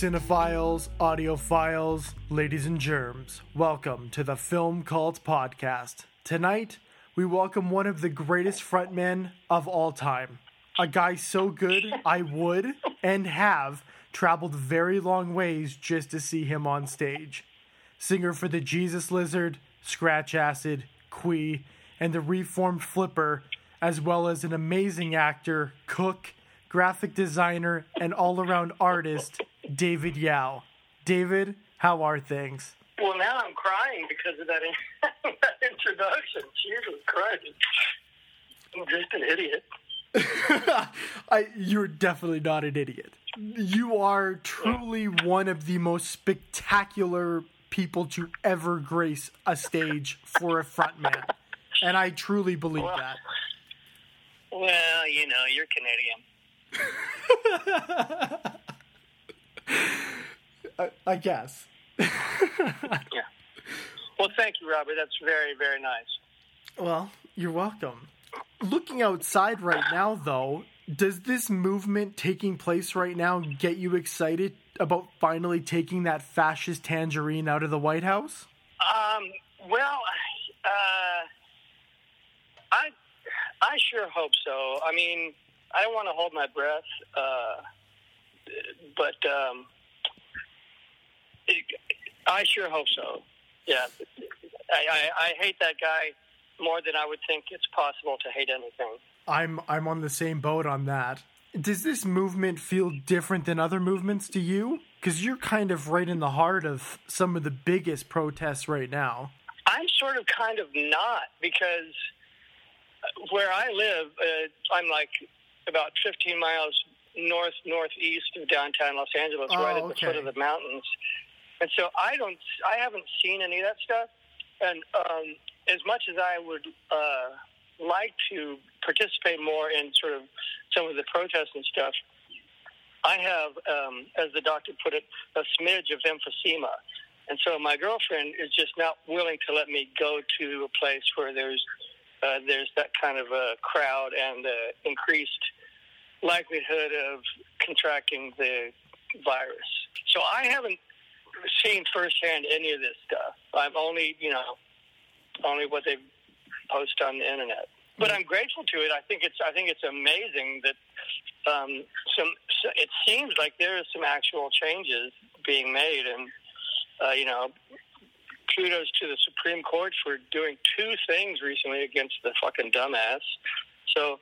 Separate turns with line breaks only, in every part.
cinephiles, audiophiles, ladies and germs, welcome to the Film Cult Podcast. Tonight, we welcome one of the greatest frontmen of all time. A guy so good, I would and have traveled very long ways just to see him on stage. Singer for the Jesus Lizard, Scratch Acid, Qui, and the Reformed Flipper, as well as an amazing actor, cook, graphic designer, and all around artist, David Yow. David, how are things?
Well, now I'm crying because of that, that introduction. Jesus Christ. I'm just an idiot.
I, you're definitely not an idiot. You are truly one of the most spectacular people to ever grace a stage for a frontman. And I truly believe
Well,
that.
Well, you know, you're Canadian.
I, I guess.
Yeah. Well, thank you, Robert. That's very, very nice.
Well, you're welcome. Looking outside right now, though, does this movement taking place right now get you excited about finally taking that fascist tangerine out of the White House?
Um, well, uh, I, I sure hope so. I mean, I don't want to hold my breath, uh, but um, I sure hope so. Yeah, I, I, I hate that guy more than I would think it's possible to hate anything.
I'm I'm on the same boat on that. Does this movement feel different than other movements to you? Because you're kind of right in the heart of some of the biggest protests right now.
I'm sort of kind of not because where I live, uh, I'm like about 15 miles north northeast of downtown Los Angeles,
Oh,
right at the foot of the mountains, and so I don't, I haven't seen any of that stuff. And um, as much as I would uh, like to participate more in sort of some of the protests and stuff, I have, um, as the doctor put it, a smidge of emphysema. And so my girlfriend is just not willing to let me go to a place where there's uh, there's that kind of a crowd and uh, increased likelihood of contracting the virus. So I haven't seen firsthand any of this stuff. I've only, you know, only what they post on the internet. But I'm grateful to it. I think it's I think it's amazing that um, some. So it seems like there is some actual changes being made, and uh, you know, kudos to the Supreme Court for doing two things recently against the fucking dumbass. So,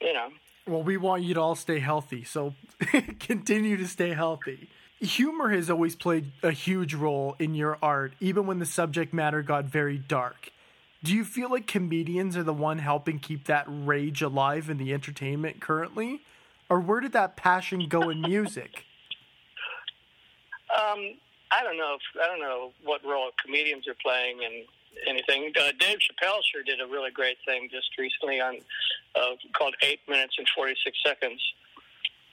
you know,
Well, we want you to all stay healthy, so continue to stay healthy. Humor has always played a huge role in your art, even when the subject matter got very dark. Do you feel like comedians are the one helping keep that rage alive in the entertainment currently? Or where did that passion go in music?
um, I don't know. If, I don't know what role comedians are playing in anything. Uh, Dave Chappelle sure did a really great thing just recently on uh, called Eight Minutes and Forty Six Seconds.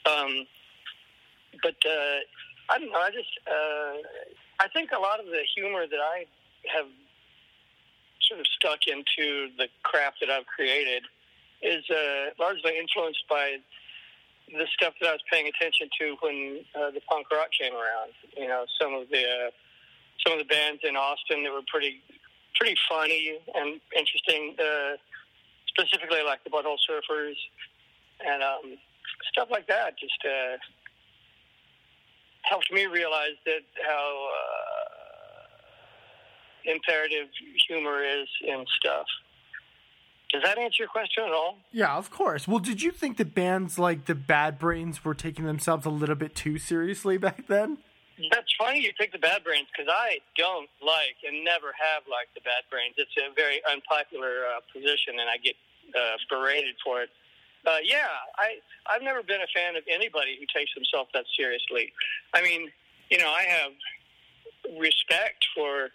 Um, but uh, I don't know. I just uh, I think a lot of the humor that I have sort of stuck into the craft that I've created is uh, largely influenced by the stuff that I was paying attention to when uh, the punk rock came around. You know, some of the some of the bands in Austin that were pretty pretty funny and interesting. Uh, specifically, like the Butthole Surfers and um, stuff like that. Just uh, helped me realize that how uh, imperative humor is in stuff. Does that answer your question at all?
Yeah, of course. Well, did you think that bands like the Bad Brains were taking themselves a little bit too seriously back then?
That's funny you pick the Bad Brains because I don't like and never have liked the Bad Brains. It's a very unpopular uh, position, and I get uh, berated for it. Uh, yeah, I I've never been a fan of anybody who takes himself that seriously. I mean, you know, I have respect for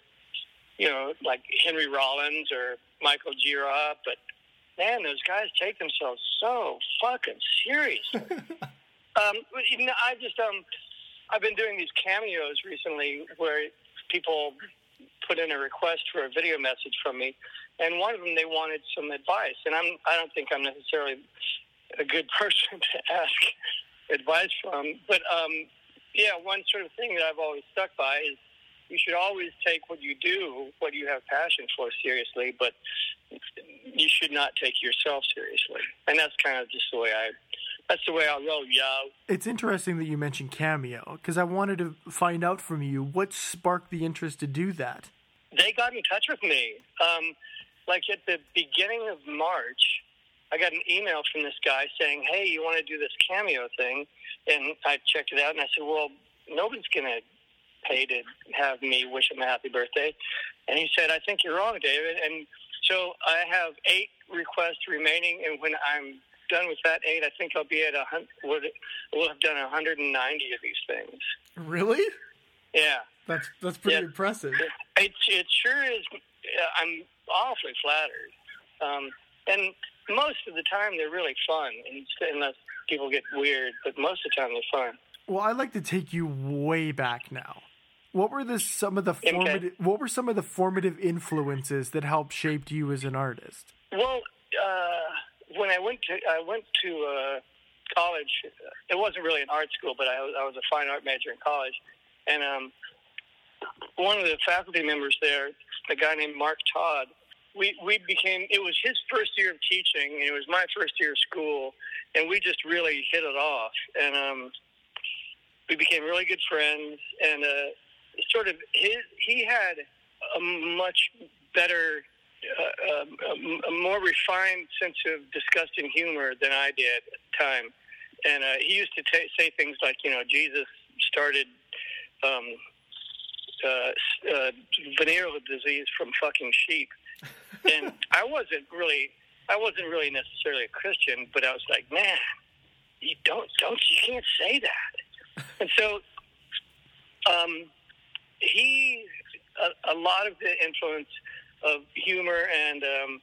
you know like Henry Rollins or Michael Gira, but man, those guys take themselves so fucking seriously. um, you know, I just um, I've been doing these cameos recently where people put in a request for a video message from me, and one of them they wanted some advice, and I'm I don't think I'm necessarily a good person to ask advice from, but um, yeah, one sort of thing that I've always stuck by is you should always take what you do, what you have passion for, seriously, but you should not take yourself seriously. And that's kind of just the way I. That's the way I'll roll, yo.
It's interesting that you mentioned Cameo because I wanted to find out from you what sparked the interest to do that.
They got in touch with me. Um, like at the beginning of March, I got an email from this guy saying, "Hey, you want to do this cameo thing?" And I checked it out, and I said, "Well, nobody's gonna pay to have me wish him a happy birthday." And he said, "I think you're wrong, David." And so I have eight requests remaining, and when I'm done with that eight, I think I'll be at a hundred. We'll have done 190 of these things.
Really?
Yeah.
That's that's pretty
Yeah.
impressive.
It it sure is. I'm awfully flattered, um, and most of the time they're really fun, unless people get weird. But most of the time they're fun.
Well, I'd like to take you way back now. What were the some of the
Okay.
formative What were some of the formative influences that helped shape you as an artist?
Well, uh, when I went to I went to uh, college, it wasn't really an art school, but I was, I was a fine art major in college, and um, one of the faculty members there, a guy named Mark Todd, we we became. It was his first year of teaching, and it was my first year of school, and we just really hit it off, and um, we became really good friends, and uh, sort of his he had a much better uh, um, a, a more refined sense of disgust and humor than I did at the time. And uh, he used to ta say things like, you know, Jesus started um, uh, uh, venereal disease from fucking sheep. And I wasn't really, I wasn't really necessarily a Christian, but I was like, man, you don't, don't, you can't say that. And so, um, he, a, a lot of the influence of humor and um,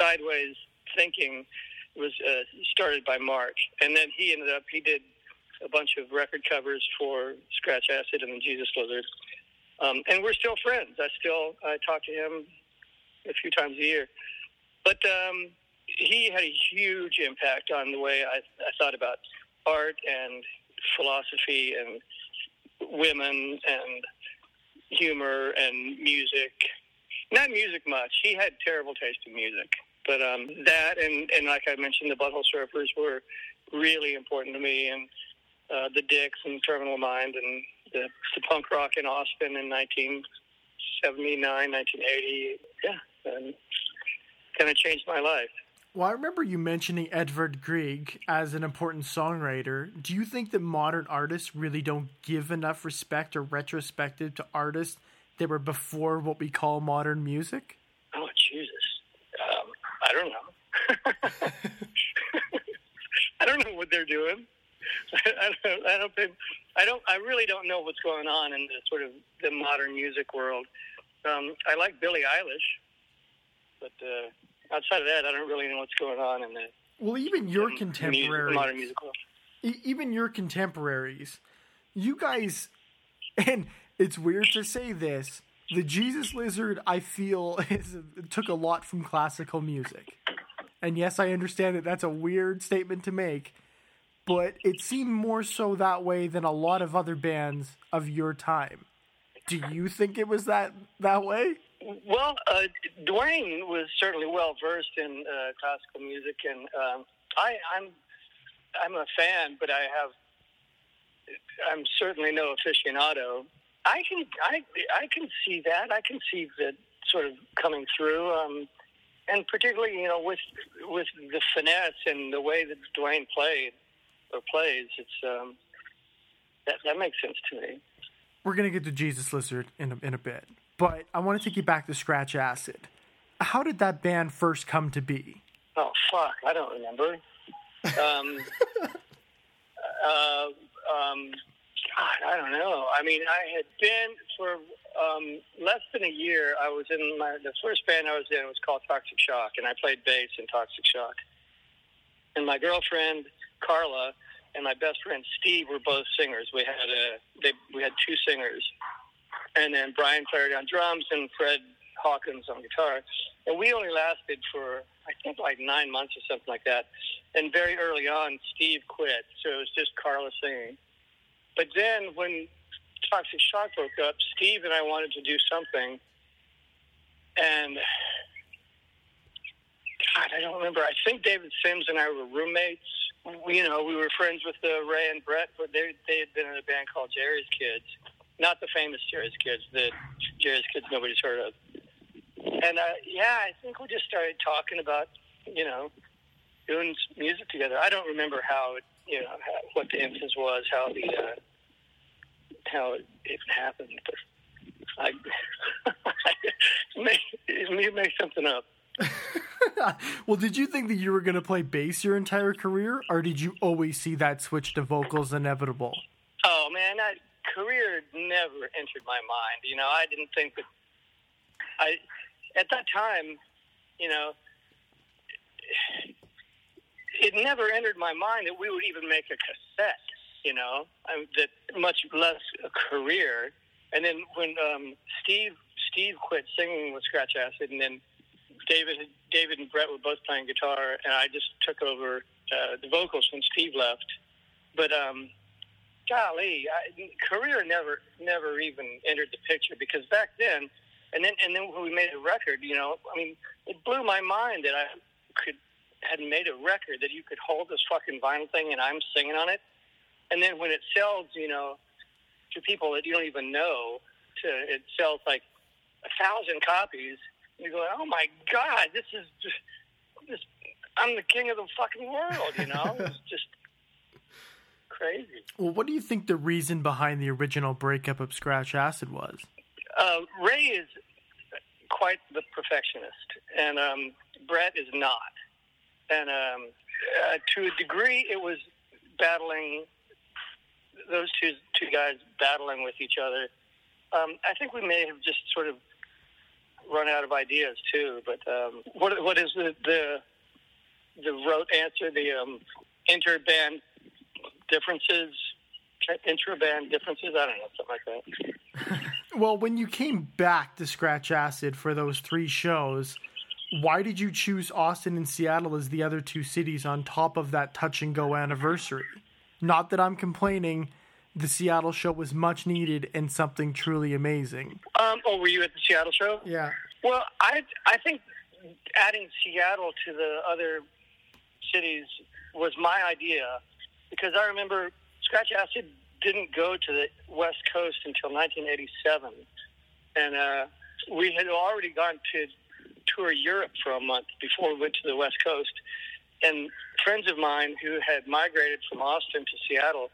sideways thinking was uh, started by Mark, and then he ended up he did a bunch of record covers for Scratch Acid and the Jesus Lizard, um, and we're still friends. I still I talk to him a few times a year, but um, he had a huge impact on the way I, I thought about art and philosophy and women and humor and music not music much. He had terrible taste in music, but um, that and and like I mentioned, the Butthole Surfers were really important to me, and uh, the Dicks and Terminal Mind and the, the punk rock in Austin in 1979, 1980. Yeah, and kind of changed my life.
Well, I remember you mentioning Edvard Grieg as an important songwriter. Do you think that modern artists really don't give enough respect or retrospective to artists that were before what we call modern music?
Oh Jesus, um, I don't know. I don't know what they're doing. I don't. I don't think. I don't. I really don't know what's going on in the sort of the modern music world. Um, I like Billie Eilish, but uh, outside of that, I don't really know what's going on in the
Well, even your contemporaries,
modern music world.
e- even your contemporaries, you guys, and it's weird to say this, the Jesus Lizard, I feel, is, took a lot from classical music. And yes, I understand that that's a weird statement to make, but it seemed more so that way than a lot of other bands of your time. Do you think it was that that way?
Well, uh, Duane was certainly well versed in uh, classical music, and um, I, I'm I'm a fan, but I have I'm certainly no aficionado. I can I I can see that. I can see that sort of coming through, um, and particularly you know with with the finesse and the way that Duane played or plays, it's um, that that makes sense to me.
We're gonna get to Jesus Lizard in a, in a bit, but I want to take you back to Scratch Acid. How did that band first come to be?
Oh fuck, I don't remember. Um, uh, um, God, I don't know. I mean, I had been for um, less than a year. I was in my the first band I was in was called Toxic Shock, and I played bass in Toxic Shock. And my girlfriend Carla and my best friend Steve were both singers. We had a they we had two singers, and then Brian played on drums and Fred Hawkins on guitar. And we only lasted for I think like nine months or something like that. And very early on, Steve quit, so it was just Carla singing. But then when Toxic Shock broke up, Steve and I wanted to do something, and God, I don't remember. I think David Sims and I were roommates. We, you know, we were friends with uh, Ray and Brett, but they they had been in a band called Jerry's Kids, not the famous Jerry's Kids, the Jerry's Kids nobody's heard of. And uh, yeah, I think we just started talking about, you know, doing music together. I don't remember how, it, you know, how, what the influence was, how the uh, how it, it happened, but I you make something up.
well, did you think that you were going to play bass your entire career, or did you always see that switch to vocals inevitable?
Oh man, that career never entered my mind. You know, I didn't think that I at that time, you know, it never entered my mind that we would even make a cassette. You know, I, that much less a career. And then when um, Steve Steve quit singing with Scratch Acid, and then David David and Brett were both playing guitar, and I just took over uh, the vocals when Steve left. But um, golly, I, career never never even entered the picture because back then, and then and then when we made a record, you know, I mean, it blew my mind that I could had made a record that you could hold this fucking vinyl thing and I'm singing on it, and then when it sells, you know, to people that you don't even know, to it sells like a thousand copies You go, oh my god, this is just, this. I'm the king of the fucking world, you know. it's just crazy.
Well, what do you think the reason behind the original breakup of Scratch Acid was?
Uh, Ray is quite the perfectionist, and um, Brett is not. And um, uh, to a degree, it was battling those two two guys battling with each other. Um, I think we may have just sort of run out of ideas too. But um, what what is the the the rote answer? The um, interband differences, intraband differences. I don't know, something like
that. well, when you came back to Scratch Acid for those three shows. Why did you choose Austin and Seattle as the other two cities on top of that touch and go anniversary? Not that I'm complaining, the Seattle show was much needed and something truly amazing.
Um, oh, were you at the Seattle show?
Yeah.
Well, I I think adding Seattle to the other cities was my idea because I remember Scratch Acid didn't go to the West Coast until 1987, and uh, we had already gone to tour Europe for a month before we went to the West Coast. And friends of mine who had migrated from Austin to Seattle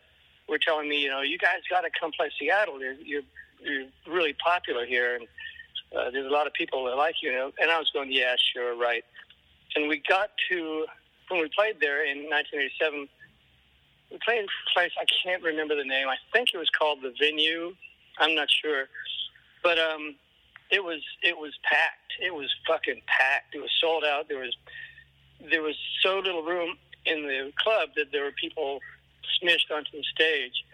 were telling me, you know, you guys got to come play Seattle. You're, you're, you're really popular here, and uh, there's a lot of people that like you. And I was going, yeah, sure, right. And we got to when we played there in 1987. We played a place I can't remember the name. I think it was called the Venue. I'm not sure, but um, it was it was packed. It was fucking packed. It was sold out. There was there was so little room in the club that there were people smished onto the stage.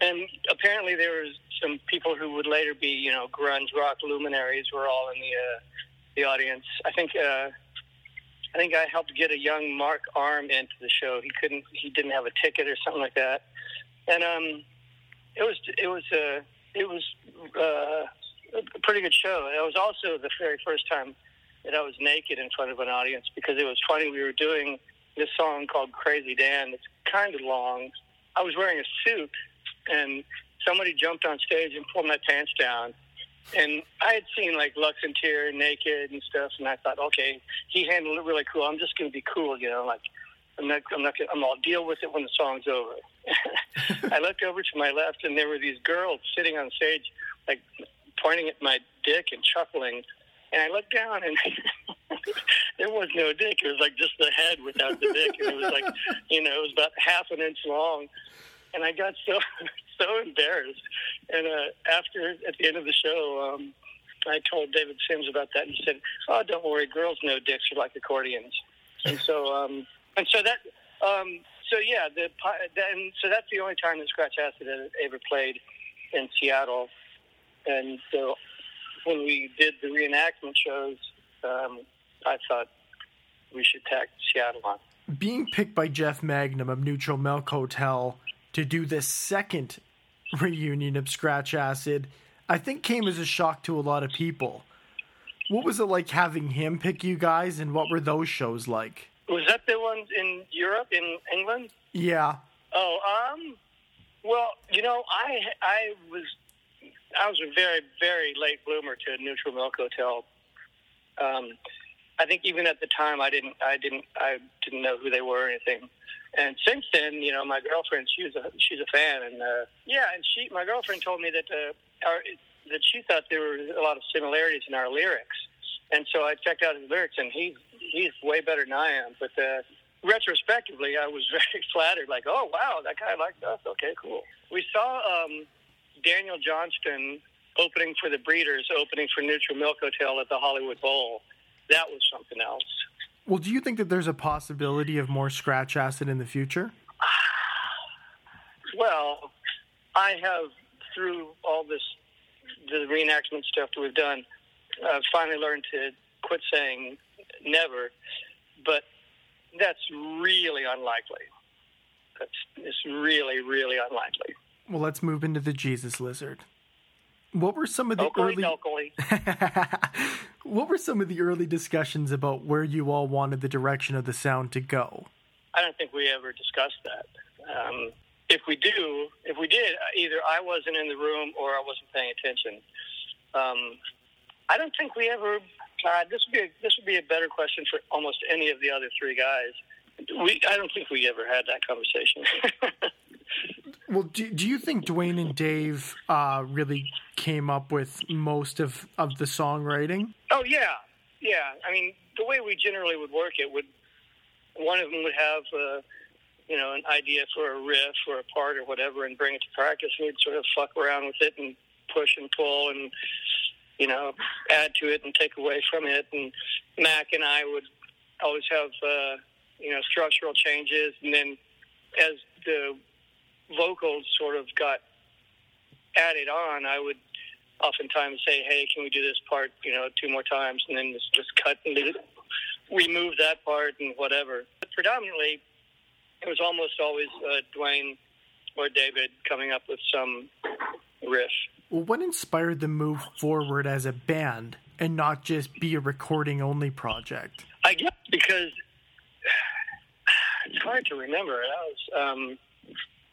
And apparently, there was some people who would later be, you know, grunge rock luminaries were all in the uh, the audience. I think uh, I think I helped get a young Mark Arm into the show. He couldn't, he didn't have a ticket or something like that, and um, it was it was uh, it was uh, a pretty good show. It was also the very first time that I was naked in front of an audience because it was funny. We were doing this song called Crazy Dan. It's kind of long. I was wearing a suit, and somebody jumped on stage and pulled my pants down. And I had seen like Lux and naked and stuff, and I thought, okay, he handled it really cool. I'm just going to be cool, you know, like I'm not, I'm not, gonna, I'm, I'll deal with it when the song's over. I looked over to my left, and there were these girls sitting on stage, like pointing at my dick and chuckling. And I looked down, and there was no dick. It was like just the head without the dick, and it was like, you know, it was about half an inch long. And I got so so embarrassed. And uh, after at the end of the show, um, I told David Sims about that, and he said, "Oh, don't worry, girls know dicks are like accordions." And so, um, and so that, um, so yeah, the then so that's the only time that Scratch Acid ever played in Seattle, and so when we did the reenactment shows, um, I thought we should tack Seattle on.
Being picked by Jeff Mangum of Neutral Milk Hotel to do this second reunion of Scratch Acid, I think came as a shock to a lot of people. What was it like having him pick you guys, and what were those shows like?
Was that the ones in Europe, in England?
Yeah.
Oh, um, well, you know, I I was I was a very very late bloomer to Neutral Milk Hotel. Um, I think even at the time, I didn't I didn't I didn't know who they were or anything. And since then, you know, my girlfriend she's a she's a fan, and uh, yeah, and she my girlfriend told me that uh, our that she thought there were a lot of similarities in our lyrics, and so I checked out his lyrics, and he he's way better than I am. But uh, retrospectively, I was very flattered. Like, oh wow, that guy liked us. Okay, cool. We saw um, Daniel Johnston opening for the Breeders, opening for Neutral Milk Hotel at the Hollywood Bowl. That was something else.
Well, do you think that there's a possibility of more scratch acid in the future?
Well, I have through all this the reenactment stuff that we've done, I've finally learned to quit saying never, but that's really unlikely. That's it's really, really unlikely.
Well, let's move into the Jesus lizard. What were some of the
Oakley,
early. What were some of the early discussions about where you all wanted the direction of the sound to go?
I don't think we ever discussed that. Um, if we do, if we did, either I wasn't in the room or I wasn't paying attention. Um, I don't think we ever. Uh, this would be a, this would be a better question for almost any of the other three guys. We I don't think we ever had that conversation.
Well, do, do you think Duane and Dave uh, really came up with most of, of the songwriting?
oh yeah, yeah. I mean, the way we generally would work it would one of them would have. Uh, you know, an idea for a riff or a part or whatever, and bring it to practice, and we'd sort of fuck around with it and push and pull and you know add to it and take away from it. And Mac and I would always have uh, you know structural changes, and then as the vocals sort of got added on, I would oftentimes say, "Hey, can we do this part? You know, two more times?" And then just, just cut and remove that part and whatever. But predominantly, it was almost always uh, Duane or David coming up with some riff.
Well, what inspired the move forward as a band and not just be a recording only project?
I guess because it's hard to remember. That was um,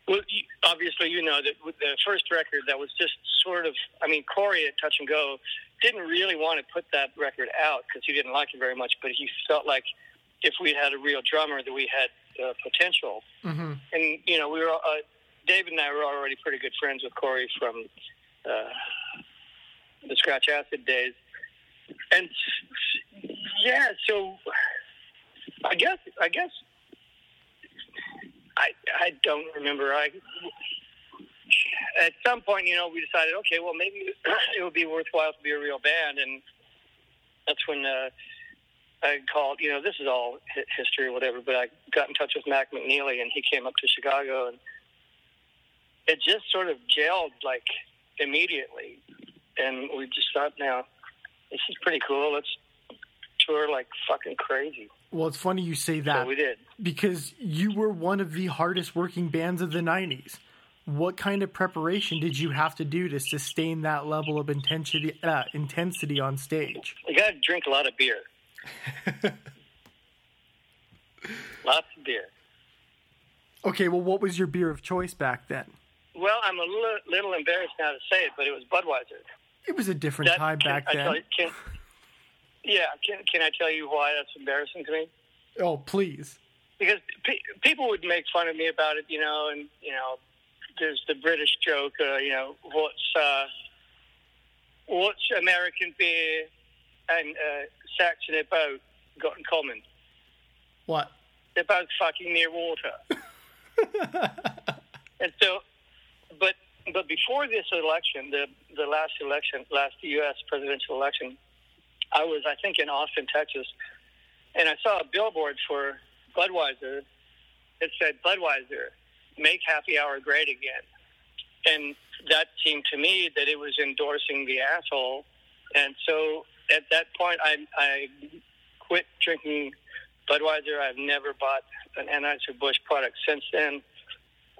well, you, obviously you know that the first record that was just sort of. I mean, Corey at Touch and Go didn't really want to put that record out because he didn't like it very much, but he felt like if we had a real drummer, that we had uh, potential.
Mm-hmm.
and you know we were uh, David and I were already pretty good friends with Corey from uh, the Scratch Acid days, and yeah, so I guess I guess I I don't remember. I at some point, you know, we decided, okay, well, maybe it would be worthwhile to be a real band, and that's when. Uh, I called, you know, this is all history or whatever, but I got in touch with Mac McNeilly and he came up to Chicago and it just sort of gelled like immediately. And we just thought, now, this is pretty cool. Let's tour like fucking crazy.
Well, it's funny you say that
So we did.
because you were one of the hardest working bands of the 90s. What kind of preparation did you have to do to sustain that level of intensity uh, intensity on stage?
You got to drink a lot of beer. Lots of beer.
Okay, well, what was your beer of choice back then?
Well, I'm a little, little embarrassed now to say it, but it was Budweiser.
It was a different
That-
time
can
back
I tell
then.
you- can, yeah, can, can I tell you why that's embarrassing to me?
Oh, please.
because pe- people would make fun of me about it, you know, and you know, there's the British joke, uh, you know, what's uh, what's American beer and uh, Saxon about got in common?
What?
They're both fucking near water. and so, but but before this election, the the last election, last U.S. presidential election, I was I think in Austin, Texas, and I saw a billboard for Budweiser. It said Budweiser, make happy hour great again, and that seemed to me that it was endorsing the asshole. And so at that point, I I quit drinking Budweiser. I've never bought an Anheuser Busch product since then.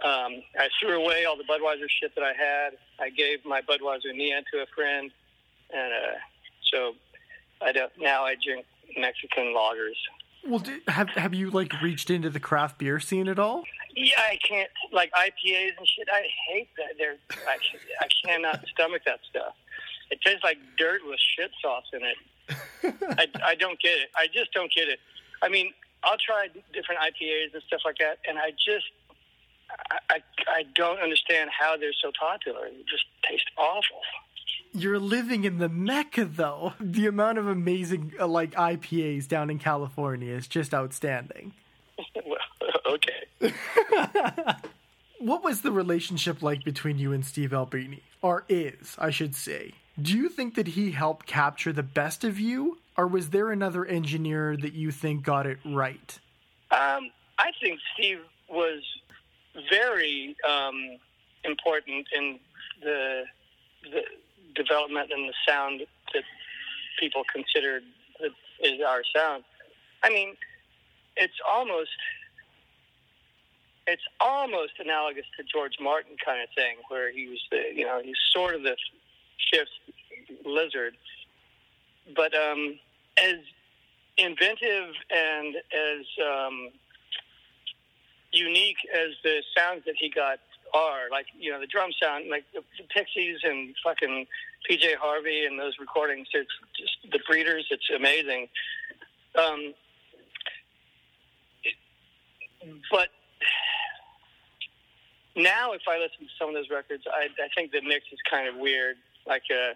Um, I threw away all the Budweiser shit that I had. I gave my Budweiser Nia to a friend, and uh, so I don't, now I drink Mexican lagers.
Well, did, have have you like reached into the craft beer scene at all?
Yeah, I can't like IPAs and shit. I hate that. They're I, I cannot stomach that stuff. It tastes like dirt with shit sauce in it. I, I don't get it. I just don't get it. I mean, I'll try different IPAs and stuff like that, and I just I, I, I don't understand how they're so popular. They just taste awful.
You're living in the mecca, though. The amount of amazing uh, like IPAs down in California is just outstanding.
well, okay.
what was the relationship like between you and Steve Albini, or is I should say? Do you think that he helped capture the best of you, or was there another engineer that you think got it right?
Um, I think Steve was very um, important in the the development and the sound that people considered that is our sound. I mean, it's almost it's almost analogous to George Martin kind of thing, where he was the you know he's sort of the fifth lizard, but um, as inventive and as um, unique as the sounds that he got are. Like you know the drum sound, like the, the Pixies and fucking PJ Harvey and those recordings. It's just the Breeders. It's amazing. Um, but now, if I listen to some of those records, I, I think the mix is kind of weird. Like, uh,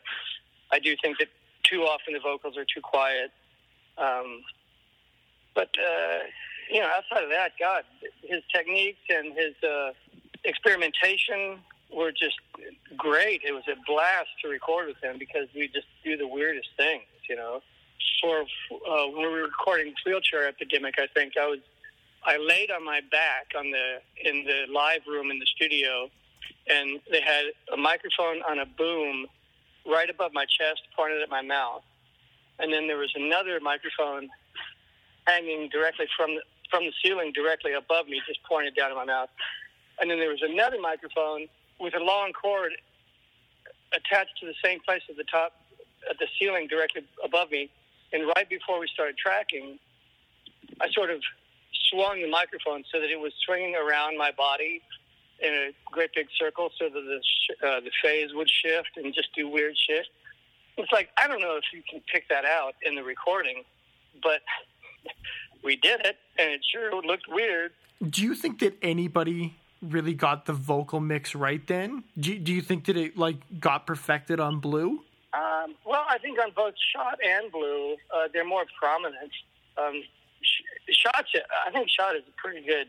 I do think that too often the vocals are too quiet. Um, but uh, you know, outside of that, God, his techniques and his uh, experimentation were just great. It was a blast to record with him because we just do the weirdest things, you know. For uh, when we were recording Wheelchair Epidemic, I think I was I laid on my back on the in the live room in the studio, and they had a microphone on a boom right above my chest, pointed at my mouth, and then there was another microphone hanging directly from from the ceiling directly above me, just pointed down at my mouth. And then there was another microphone with a long cord attached to the same place at the top, at the ceiling directly above me. And right before we started tracking, I sort of swung the microphone so that it was swinging around my body in a great big circle so that the, sh- uh, the phase would shift and just do weird shit. It's like, I don't know if you can pick that out in the recording, but we did it, and it sure looked weird.
Do you think that anybody really got the vocal mix right then? Do you, do you think that it like got perfected on Blue?
Um, well, I think on both Shot and Blue, uh, they're more prominent. Um, sh- Shot's, I think Shot is a pretty good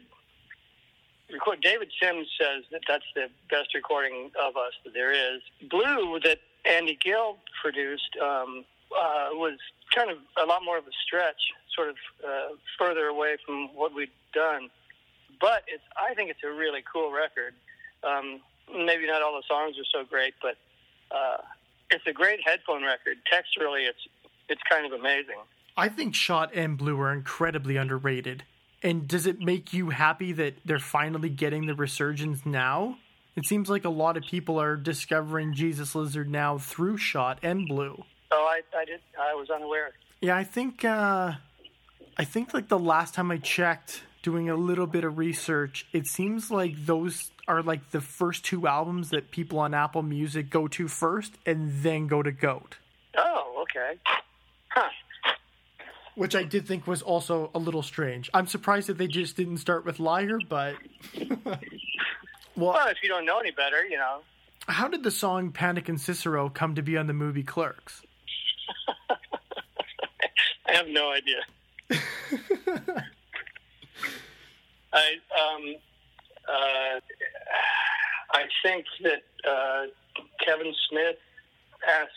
record. David Sims says that that's the best recording of us that there is. Blue that Andy Gill produced um, uh, was kind of a lot more of a stretch, sort of uh, further away from what we'd done. But it's, I think it's a really cool record. Um, maybe not all the songs are so great, but uh, it's a great headphone record. Texturally, it's it's kind of amazing.
I think Shot and Blue are incredibly underrated. And does it make you happy that they're finally getting the resurgence now? It seems like a lot of people are discovering Jesus Lizard now through Shot and Blue.
Oh, I, I did. I was unaware.
Yeah, I think uh, I think like the last time I checked, doing a little bit of research, it seems like those are like the first two albums that people on Apple Music go to first, and then go to Goat.
Oh, okay. Huh.
Which I did think was also a little strange. I'm surprised that they just didn't start with Liar, but
well, well, if you don't know any better, you know.
How did the song Panic in Cicero come to be on the movie Clerks?
I have no idea. I um, uh, I think that uh, Kevin Smith asked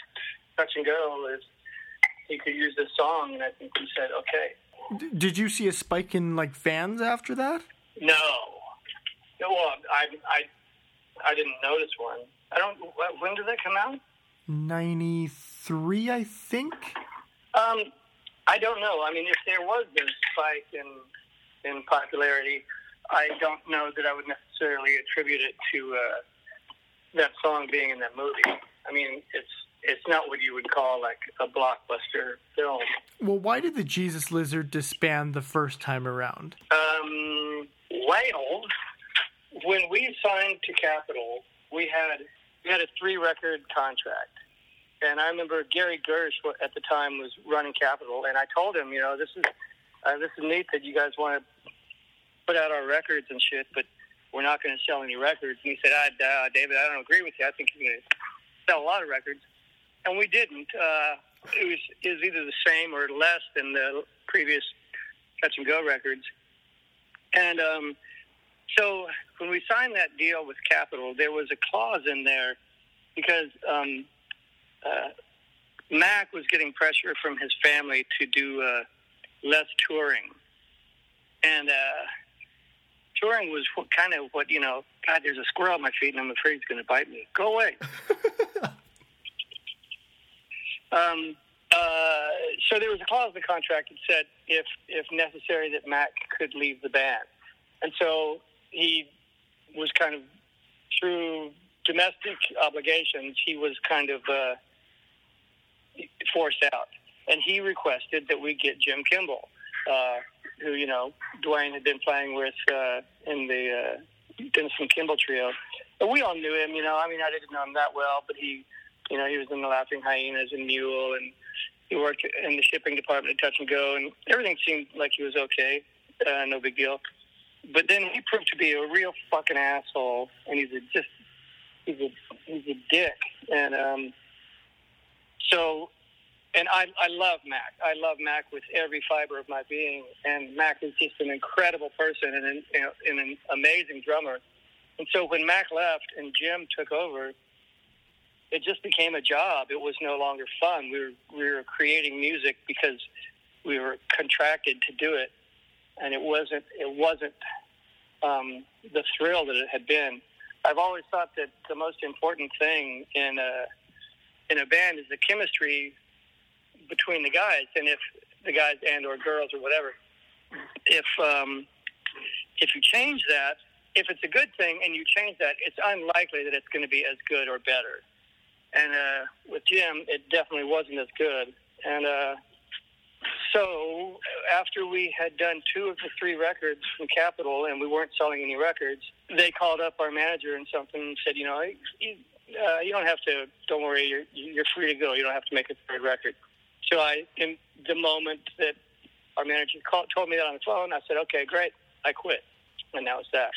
Touch and Go if he could use this song, and I think he said okay.
D- did you see a spike in like fans after that?
No, no. Well, I I I didn't notice one. I don't. When did that come out?
Ninety three, I think.
Um, I don't know. I mean, if there was a spike in in popularity, I don't know that I would necessarily attribute it to uh, that song being in that movie. I mean, it's it's not what you would call like a blockbuster film.
Well, why did the Jesus Lizard disband the first time around?
Um, well, when we signed to Capitol, we had we had a three record contract. And I remember Gary Gersh at the time was running Capitol, and I told him, you know, this is uh, this is neat that you guys want to put out our records and shit, but we're not going to sell any records. And he said, I, uh, David, I don't agree with you. I think you're going to sell a lot of records. And we didn't. Uh, it was it was either the same or less than the previous Touch and Go records. And um, so when we signed that deal with Capitol, there was a clause in there because um, uh, Mac was getting pressure from his family to do uh, less touring, and uh, touring was what, kind of what you know. God, there's a squirrel on my feet, and I'm afraid he's going to bite me. Go away. um, uh, so there was a clause in the contract that said, if if necessary, that Mac could leave the band, and so he was kind of through domestic obligations. He was kind of uh, forced out, and he requested that we get Jim Kimball, uh, who you know Dwayne had been playing with uh, in the uh, Denison Kimball trio. But we all knew him, you know. I mean, I didn't know him that well, but he, you know, he was in the Laughing Hyenas and Mule, and he worked in the shipping department at Touch and Go, and everything seemed like he was okay, uh, no big deal. But then he proved to be a real fucking asshole, and he's a just he's a he's a dick, and um, so and I, I love Mac. I love Mac with every fiber of my being. And Mac is just an incredible person and an, and an amazing drummer. And so when Mac left and Jim took over, it just became a job. It was no longer fun. We were we were creating music because we were contracted to do it, and it wasn't it wasn't um, the thrill that it had been. I've always thought that the most important thing in a in a band is the chemistry between the guys, and if the guys and or girls or whatever, if um, if you change that, if it's a good thing and you change that, it's unlikely that it's going to be as good or better. And uh, with Jim, it definitely wasn't as good. And uh, so after we had done two of the three records from Capitol and we weren't selling any records, they called up our manager and something and said, you know, you, uh, you don't have to, don't worry, you're, you're free to go. You don't have to make a third record. So I, in the moment that our manager called, told me that on the phone, I said, okay, great. I quit. And that was that.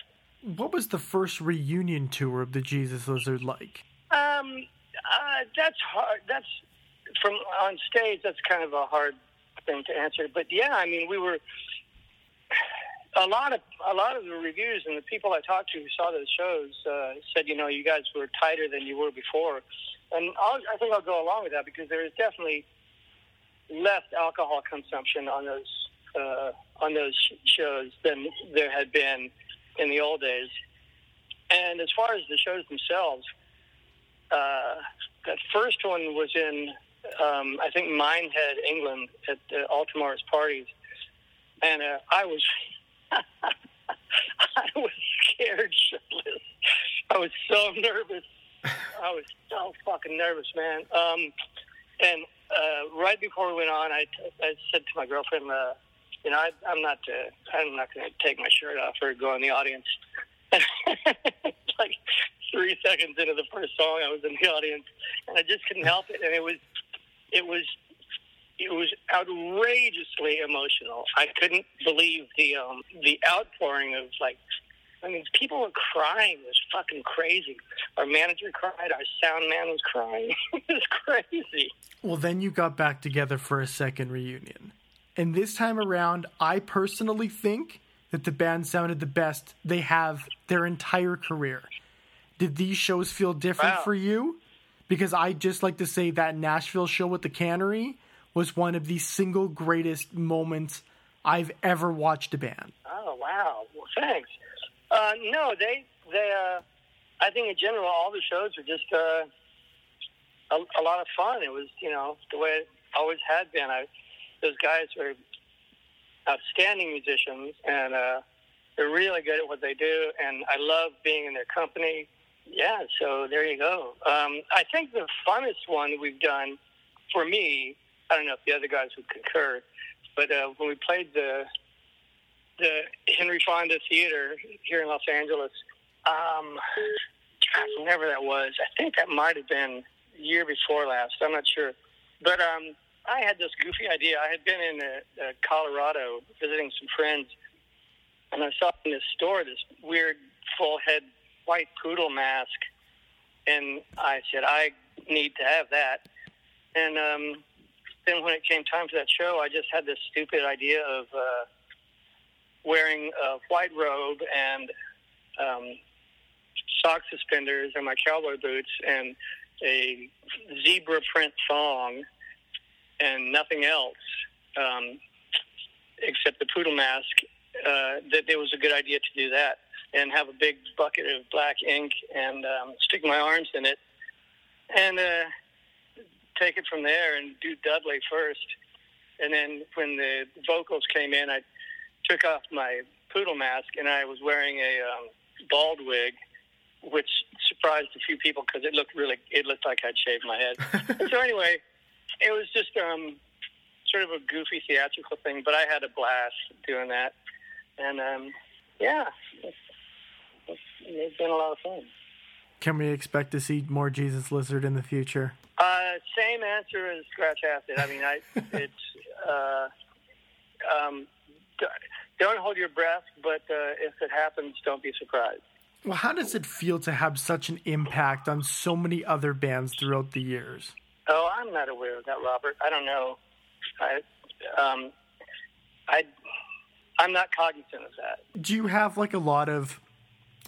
What was the first reunion tour of the Jesus Lizard like?
Um, uh, that's hard. That's from on stage. That's kind of a hard thing to answer. But yeah, I mean, we were a lot of a lot of the reviews and the people I talked to who saw those shows uh, said, you know, you guys were tighter than you were before, and I'll, I think I'll go along with that because there is definitely less alcohol consumption on those uh, on those shows than there had been in the old days. And as far as the shows themselves, uh, that first one was in um, I think Minehead, England, at uh, parties, and uh, I was I was scared shitless. I was so nervous. I was so fucking nervous, man. Um, and uh, right before we went on, I, I said to my girlfriend, uh, you know, I, I'm not, uh, I'm not going to take my shirt off or go in the audience. like three seconds into the first song, I was in the audience, and I just couldn't help it. And it was, it was, it was outrageously emotional. I couldn't believe the um, the outpouring of like I mean, people were crying. It was fucking crazy. Our manager cried. Our sound man was crying. it was crazy.
Well, then you got back together for a second reunion. And this time around, I personally think that the band sounded the best they have their entire career. Did these shows feel different
Wow.
for you? Because I just like to say that Nashville show with the Cannery was one of the single greatest moments I've ever watched a band.
Oh wow! Well, thanks. Uh, no, they they. Uh, I think in general, all the shows were just uh, a, a lot of fun. It was you know the way it always had been. I, those guys are outstanding musicians, and uh, they're really good at what they do, and I love being in their company. Yeah, so there you go. Um, I think the funnest one we've done for me, I don't know if the other guys would concur, but uh, when we played the the Henry Fonda Theater here in Los Angeles, um, gosh, whenever that was, I think that might have been year before last. I'm not sure, but um, I had this goofy idea. I had been in uh, uh, Colorado visiting some friends, and I saw in this store this weird full head white poodle mask, and I said I need to have that. And um, then when it came time for that show, I just had this stupid idea of uh, wearing a white robe and um, sock suspenders and my cowboy boots and a zebra print thong and nothing else um, except the poodle mask, uh, that it was a good idea to do that and have a big bucket of black ink and um, stick my arms in it and uh, take it from there and do Dudley first. And then when the vocals came in, I took off my poodle mask and I was wearing a um, bald wig, which surprised a few people because it looked really, it looked like I'd shaved my head. so anyway, it was just um, sort of a goofy theatrical thing, but I had a blast doing that, and um, yeah, it's, it's been a lot of fun.
Can we expect to see more Jesus Lizard in the future?
Uh, same answer as Scratch Acid. I mean, I it's uh, um, don't hold your breath, but uh, if it happens, don't be surprised.
Well, how does it feel to have such an impact on so many other bands throughout the years?
Oh, I'm not aware of that, Robert. I don't know. I, um, I, I'm not cognizant of that.
Do you have like a lot of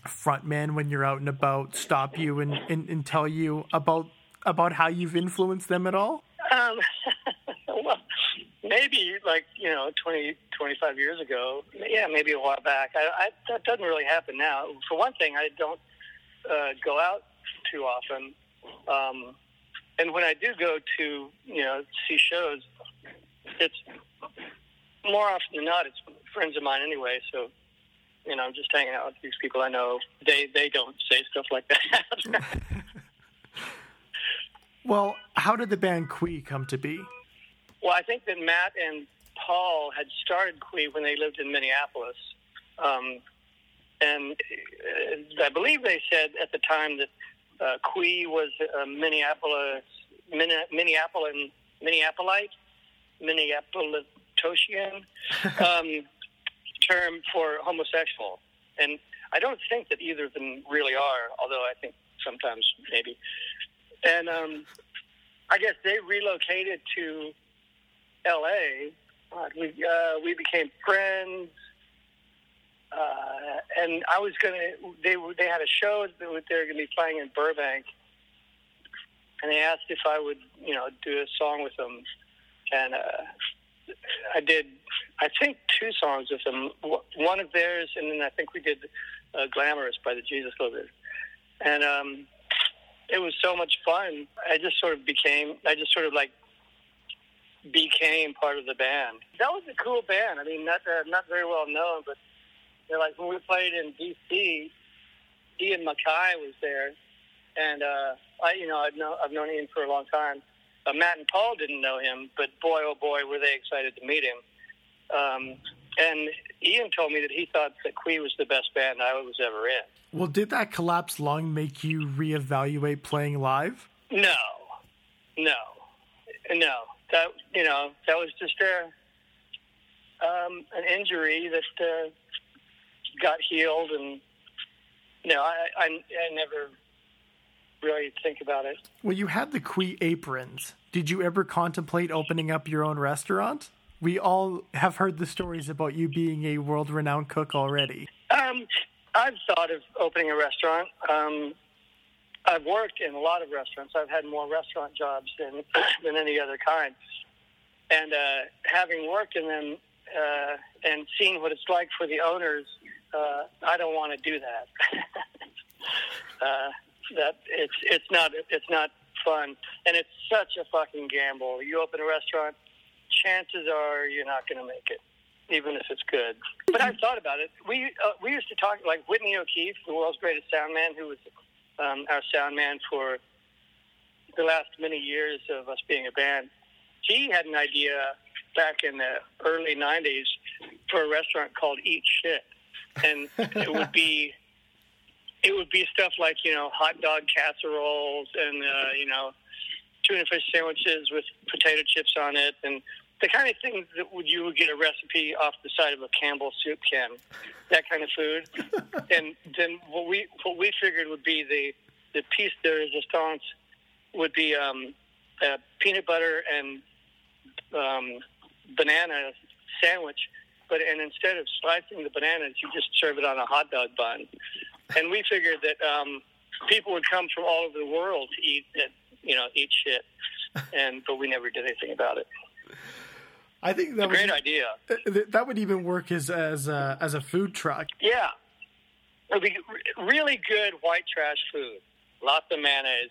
frontmen when you're out and about stop you and, and, and tell you about about how you've influenced them at all?
Um, well, maybe like you know 20, 25 years ago. Yeah, maybe a while back. I, I, that doesn't really happen now. For one thing, I don't uh, go out too often. Um, and when I do go to you know see shows, it's more often than not it's friends of mine anyway. So you know I'm just hanging out with these people I know. They they don't say stuff like that.
well, how did the band Qui come to be?
Well, I think that Matt and Paul had started Qui when they lived in Minneapolis. Um, and uh, I believe they said at the time that uh, Qui was a Minneapolis, Minneapolis, Minneapolite, Minneapolitosian um, term for homosexual. And I don't think that either of them really are, although I think sometimes maybe. And um, I guess they relocated to L.A. we uh, we became friends. Uh, and I was gonna. They they had a show that they were gonna be playing in Burbank, and they asked if I would, you know, do a song with them, and uh, I did. I think two songs with them. One of theirs, and then I think we did uh, "Glamorous" by the Jesus Lizard, and um, it was so much fun. I just sort of became. I just sort of like became part of the band. That was a cool band. I mean, not uh, not very well known, but they're like when we played in D.C., Ian MacKaye was there, and uh, I, you know, I've known I've known Ian for a long time. Uh, Matt and Paul didn't know him, but boy, oh boy, were they excited to meet him. Um, and Ian told me that he thought that Qui was the best band I was ever in.
Well, did that collapse long make you reevaluate playing live?
No, no, no. That you know, that was just a um, an injury that uh, got healed, and you know, I, I, I never really think about it.
Well, you had the Qui aprons. Did you ever contemplate opening up your own restaurant? We all have heard the stories about you being a world renowned cook already.
Um, I've thought of opening a restaurant. Um, I've worked in a lot of restaurants. I've had more restaurant jobs than than any other kind. And uh, having worked in them uh, and seen what it's like for the owners, uh, I don't want to do that. uh, that it's it's not it's not fun, and it's such a fucking gamble. You open a restaurant, chances are you're not going to make it. even if it's good. But I've thought about it. We uh, we used to talk like Whitney O'Keefe, the world's greatest sound man, who was um, our sound man for the last many years of us being a band. He had an idea back in the early '90s for a restaurant called Eat Shit, and it would be it would be stuff like you know hot dog casseroles and uh, you know tuna fish sandwiches with potato chips on it and the kind of things that would you would get a recipe off the side of a Campbell soup can, that kind of food. and then what we what we figured would be the the piece de resistance would be um, a peanut butter and um, banana sandwich, but and instead of slicing the bananas, you just serve it on a hot dog bun. And we figured that um, people would come from all over the world to eat you know, eat shit. And but we never did anything about it.
I think that
a great idea.
Uh, that would even work as as a, as a food truck.
Yeah, it would be really good white trash food. Lots of mayonnaise.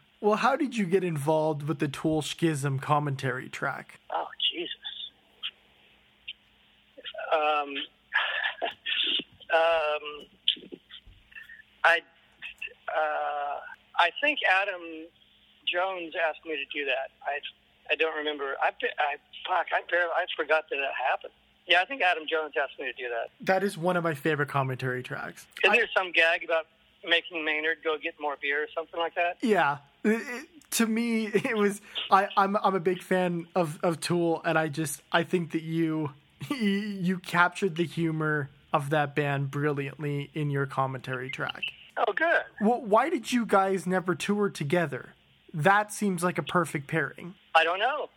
well, how did you get involved with the Tool Schism commentary track?
Oh Jesus. Um, um, I uh, I think Adam Jones asked me to do that. I I don't remember. I, I fuck. I barely. I forgot that it happened. Yeah, I think Adam Jones asked me to do that.
That is one of my favorite commentary tracks.
Is there some gag about making Maynard go get more beer or something like that?
Yeah. It, to me, it was. I, I'm I'm a big fan of, of Tool, and I just I think that you you captured the humor of that band brilliantly in your commentary track.
Oh, good.
Well, why did you guys never tour together? That seems like a perfect pairing.
I don't know.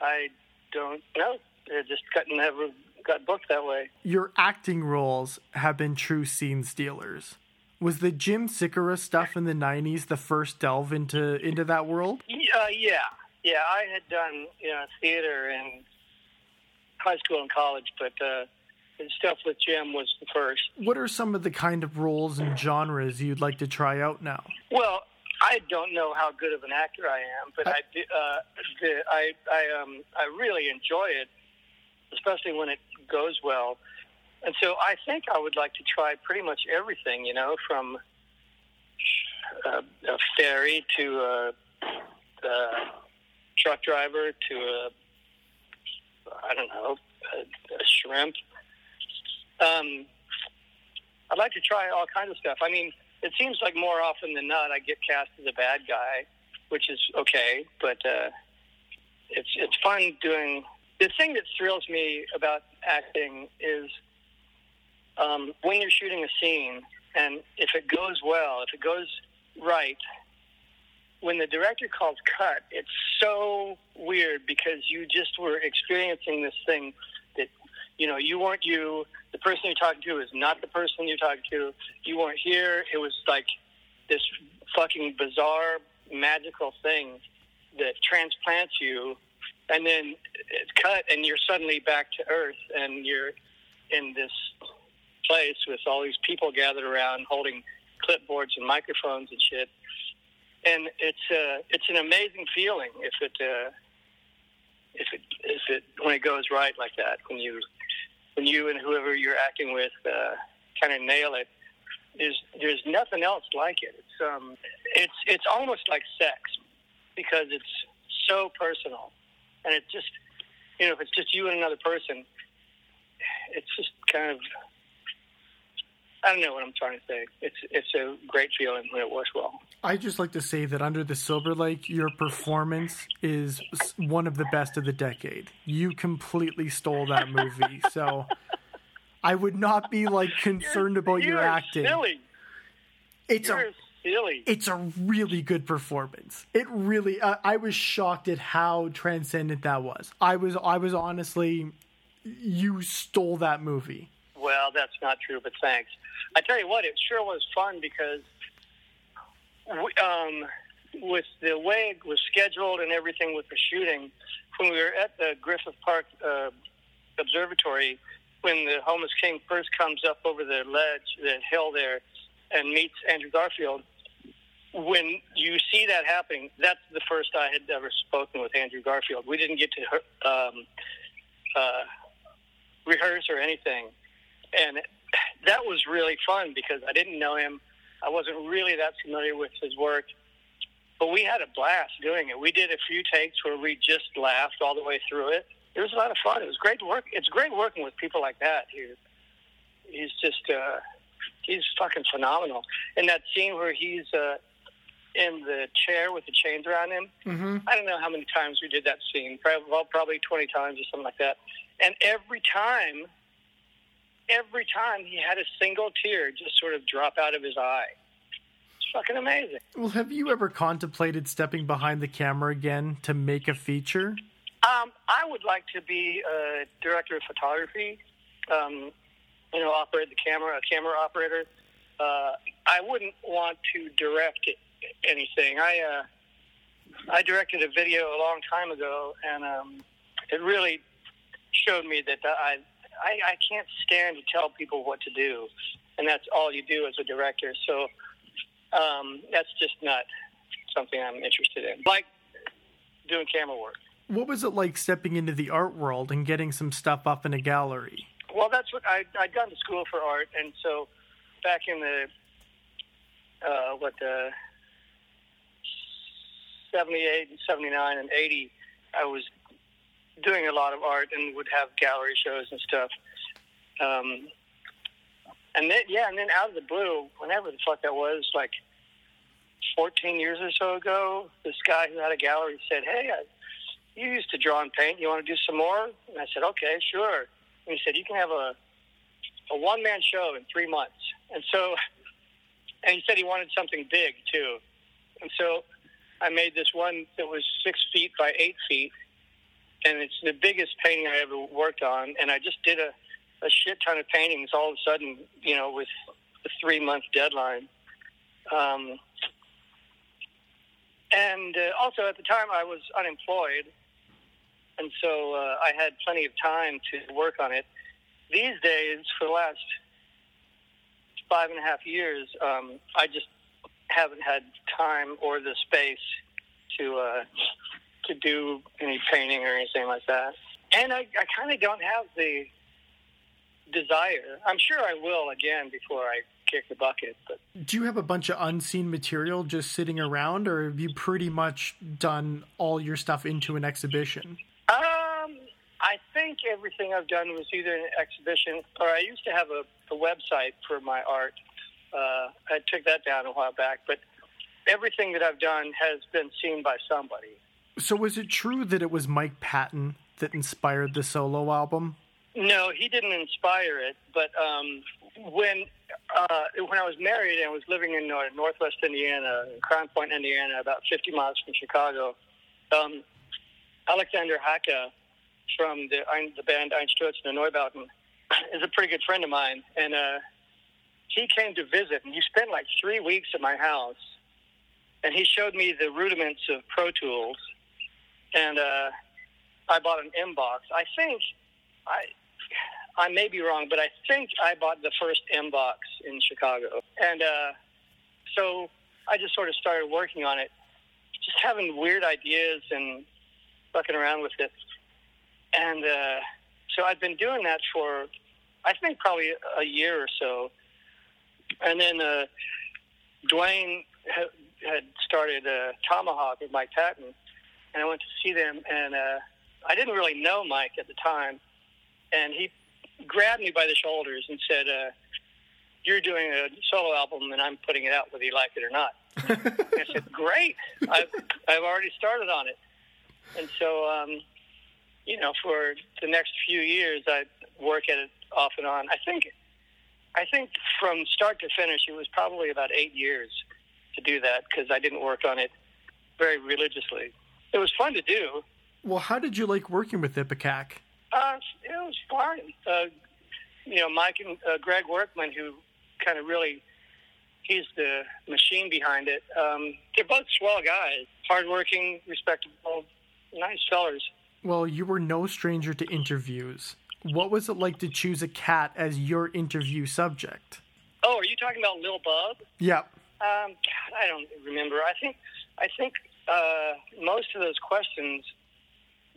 I don't know. It just got never got booked that way.
Your acting roles have been true scene stealers. Was the Jim Sikora stuff in the '90s the first delve into into that world?
Uh, yeah, yeah. I had done you know theater in high school and college, but uh, the stuff with Jim was the first.
What are some of the kind of roles and genres you'd like to try out now?
Well, I don't know how good of an actor I am, but I, uh, I, I, um, I really enjoy it, especially when it goes well. And so I think I would like to try pretty much everything, you know, from a, a ferry to a, a truck driver to a, I don't know, a, a shrimp. Um, I'd like to try all kinds of stuff. I mean, it seems like more often than not I get cast as a bad guy, which is okay, but uh, it's it's fun doing. The thing that thrills me about acting is um, when you're shooting a scene, and if it goes well, if it goes right, when the director calls cut, it's so weird because you just were experiencing this thing you know you weren't you the person you're talking to is not the person you're talking to. You weren't here. It was like this fucking bizarre, magical thing that transplants you, and then it's cut, and you're suddenly back to Earth, and you're in this place with all these people gathered around holding clipboards and microphones and shit. And it's uh, it's an amazing feeling if it uh, if it if it when it goes right like that when you when you and whoever you're acting with uh, kind of nail it, there's there's nothing else like it. It's um it's it's almost like sex because it's so personal, and it just you know if it's just you and another person, it's just kind of I don't know what I'm trying to say. It's it's a great feeling when it works well.
I just like to say that under the Silver Lake, your performance is one of the best of the decade. You completely stole that movie, so I would not be like concerned
you're,
about
you're
your acting.
Silly.
It's
you're
a
silly.
it's a really good performance. It really, uh, I was shocked at how transcendent that was. I was, I was honestly, you stole that movie.
Well, that's not true, but thanks. I tell you what, it sure was fun because we, um, with the way it was scheduled and everything with the shooting, when we were at the Griffith Park uh, Observatory, when the homeless king first comes up over the ledge, the hill there, and meets Andrew Garfield, when you see that happening, that's the first I had ever spoken with Andrew Garfield. We didn't get to um, uh, rehearse or anything, and that was really fun because I didn't know him. I wasn't really that familiar with his work, but we had a blast doing it. We did a few takes where we just laughed all the way through it. It was a lot of fun. It was great to work. It's great working with people like that. He, he's just uh, he's fucking phenomenal. In that scene where he's uh, in the chair with the chains around him,
Mm-hmm.
I don't know how many times we did that scene. Probably, well, probably twenty times or something like that. And every time, every time he had a single tear just sort of drop out of his eye. It's fucking amazing.
Well, have you ever contemplated stepping behind the camera again to make a feature?
Um, I would like to be a director of photography. Um, you know, operate the camera, a camera operator. Uh, I wouldn't want to direct anything. I uh, I directed a video a long time ago, and um, it really showed me that I, I I can't stand to tell people what to do, and that's all you do as a director. So um, that's just not something I'm interested in. Like doing camera work.
What was it like stepping into the art world and getting some stuff up in a gallery?
Well, that's what I I'd gone to school for art, and so back in the uh, what the seventy eight and seventy nine and eighty, I was doing a lot of art and would have gallery shows and stuff. Um, and then yeah, and then out of the blue, whenever the fuck that was, like fourteen years or so ago, this guy who had a gallery said, "Hey, I, you used to draw and paint. You want to do some more?" And I said, "Okay, sure." And he said, "You can have a a one man show in three months." And so, and he said he wanted something big too. And so, I made this one that was six feet by eight feet, and it's the biggest painting I ever worked on. And I just did a a shit ton of paintings all of a sudden, you know, with a three month deadline. Um, and uh, also at the time I was unemployed, and so uh, I had plenty of time to work on it. These days, for the last five and a half years, um, I just haven't had time or the space to uh, to do any painting or anything like that. And I, I kind of don't have the desire. I'm sure I will again before I kick the bucket, but
Do you have a bunch of unseen material just sitting around, or have you pretty much done all your stuff into an exhibition?
Um, I think everything I've done was either an exhibition or I used to have a, a website for my art. Uh, I took that down a while back, but everything that I've done has been seen by somebody.
So, was it true that it was Mike Patton that inspired the solo album?
No, he didn't inspire it, but um, when uh, when I was married and was living in uh, Northwest Indiana, in Crown Point, Indiana, about 50 miles from Chicago, um, Alexander Hacke from the the band Einstürzende Neubauten is a pretty good friend of mine, and uh, he came to visit, and he spent like three weeks at my house, and he showed me the rudiments of Pro Tools, and uh, I bought an M box. I think I I may be wrong, but I think I bought the first M box in Chicago, and uh, so I just sort of started working on it, just having weird ideas and fucking around with it, and uh, so I've been doing that for I think probably a year or so, and then uh, Duane had, had started uh, Tomahawk with Mike Patton, and I went to see them, and uh, I didn't really know Mike at the time, and he grabbed me by the shoulders and said, uh, "You're doing a solo album, and I'm putting it out whether you like it or not." I said, "Great! I've I've already started on it." And so, um, you know, for the next few years, I work at it off and on. I think, I think from start to finish, it was probably about eight years to do that because I didn't work on it very religiously. It was fun to do.
Well, how did you like working with Ipecac?
Uh, it was fun. Uh, you know, Mike and uh, Greg Werckman, who kind of really, he's the machine behind it. Um, they're both swell guys, hardworking, respectable, nice fellers.
Well, you were no stranger to interviews. What was it like to choose a cat as your interview subject?
Oh, are you talking about Lil Bub?
Yep.
Um, God, I don't remember. I think I think uh, most of those questions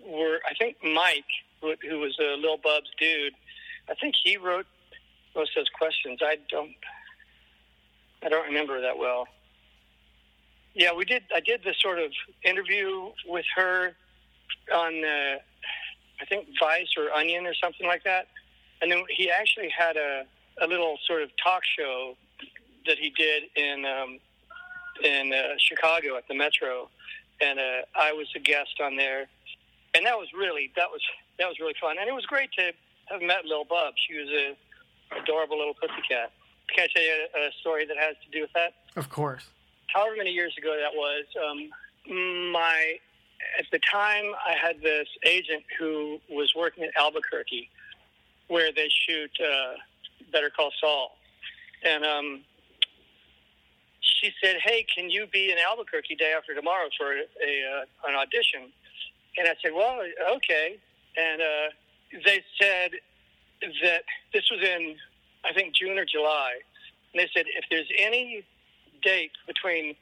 were. I think Mike who, who was a Lil Bub's dude. I think he wrote most of those questions. I don't, I don't remember that well. Yeah, we did. I did this sort of interview with her on, uh, I think Vice or Onion or something like that, and then he actually had a a little sort of talk show that he did in um, in uh, Chicago at the Metro, and uh, I was a guest on there, and that was really that was that was really fun, and it was great to have met Lil Bub. She was a adorable little pussycat. Can I tell you a, a story that has to do with that?
Of course.
However many years ago that was, um, my at the time I had this agent who was working at Albuquerque, where they shoot uh, Better Call Saul, and um, she said, "Hey, can you be in Albuquerque day after tomorrow for a, a uh, an audition?" And I said, "Well, okay." And uh, they said that this was in, I think, June or July. And they said, if there's any date between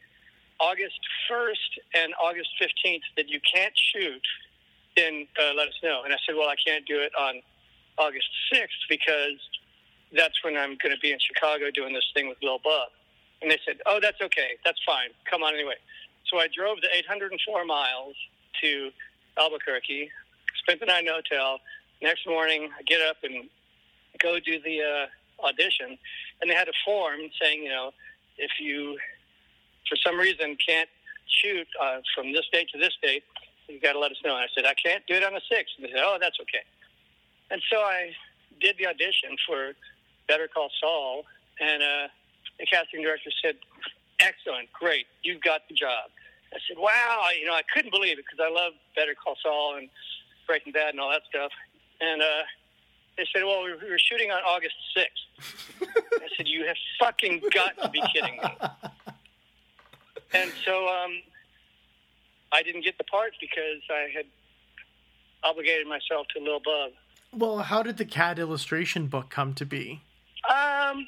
August 1st and August 15th that you can't shoot, then uh, let us know. And I said, well, I can't do it on August 6th because that's when I'm going to be in Chicago doing this thing with Lil Bub. And they said, oh, that's okay. That's fine. Come on anyway. So I drove the 804 miles to Albuquerque, spent the night in a hotel. Next morning, I get up and go do the uh, audition, and they had a form saying, you know, if you, for some reason, can't shoot uh, from this date to this date, you got to let us know. And I said, I can't do it on the 6th. And they said, oh, that's okay. And so I did the audition for Better Call Saul, and uh, the casting director said, excellent, great, you've got the job. I said, wow, you know, I couldn't believe it because I love Better Call Saul and Breaking Bad and all that stuff. And uh, they said, well, we were shooting on August 6th. I said, you have fucking got to be kidding me. And so um, I didn't get the part because I had obligated myself to Lil Bub.
Well, how did the cat illustration book come to be?
Um,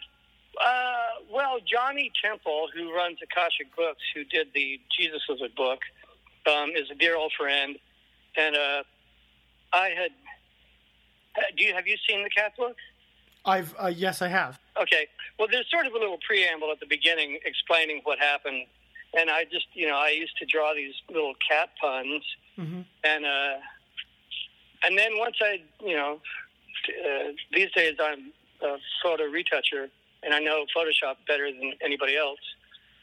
uh, well, Johnny Temple, who runs Akashic Books, who did the Jesus Lizard book, um, is a dear old friend, and uh, I had. Do you have you seen the cat book?
I've uh, yes, I have.
Okay. Well, there's sort of a little preamble at the beginning explaining what happened, and I just you know I used to draw these little cat puns,
mm-hmm.
and uh, and then once I you know uh, these days I'm a photo retoucher and I know Photoshop better than anybody else.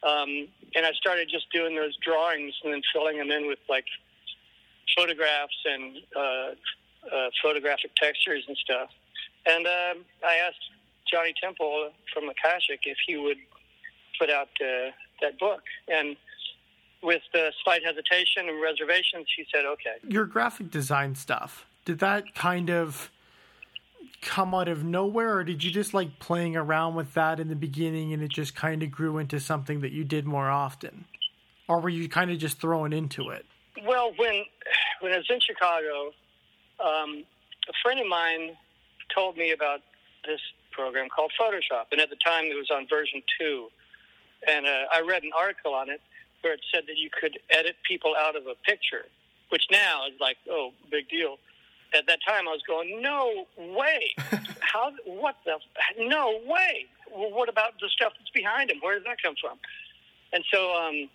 Um, and I started just doing those drawings and then filling them in with like photographs and uh, uh, photographic textures and stuff. And um, I asked Johnny Temple from Akashic if he would put out uh, that book. And with uh, slight hesitation and reservations, he said, okay.
Your graphic design stuff, did that kind of come out of nowhere or did you just like playing around with that in the beginning and it just kind of grew into something that you did more often? Or were you kind of just thrown into it?
Well when when i was in chicago um, a friend of mine told me about this program called photoshop and at the time it was on version 2 and uh, i read an article on it where it said that you could edit people out of a picture which now is like oh big deal at that time I was going, no way. How? What the? No way. Well, what about the stuff that's behind him? Where does that come from? And so um,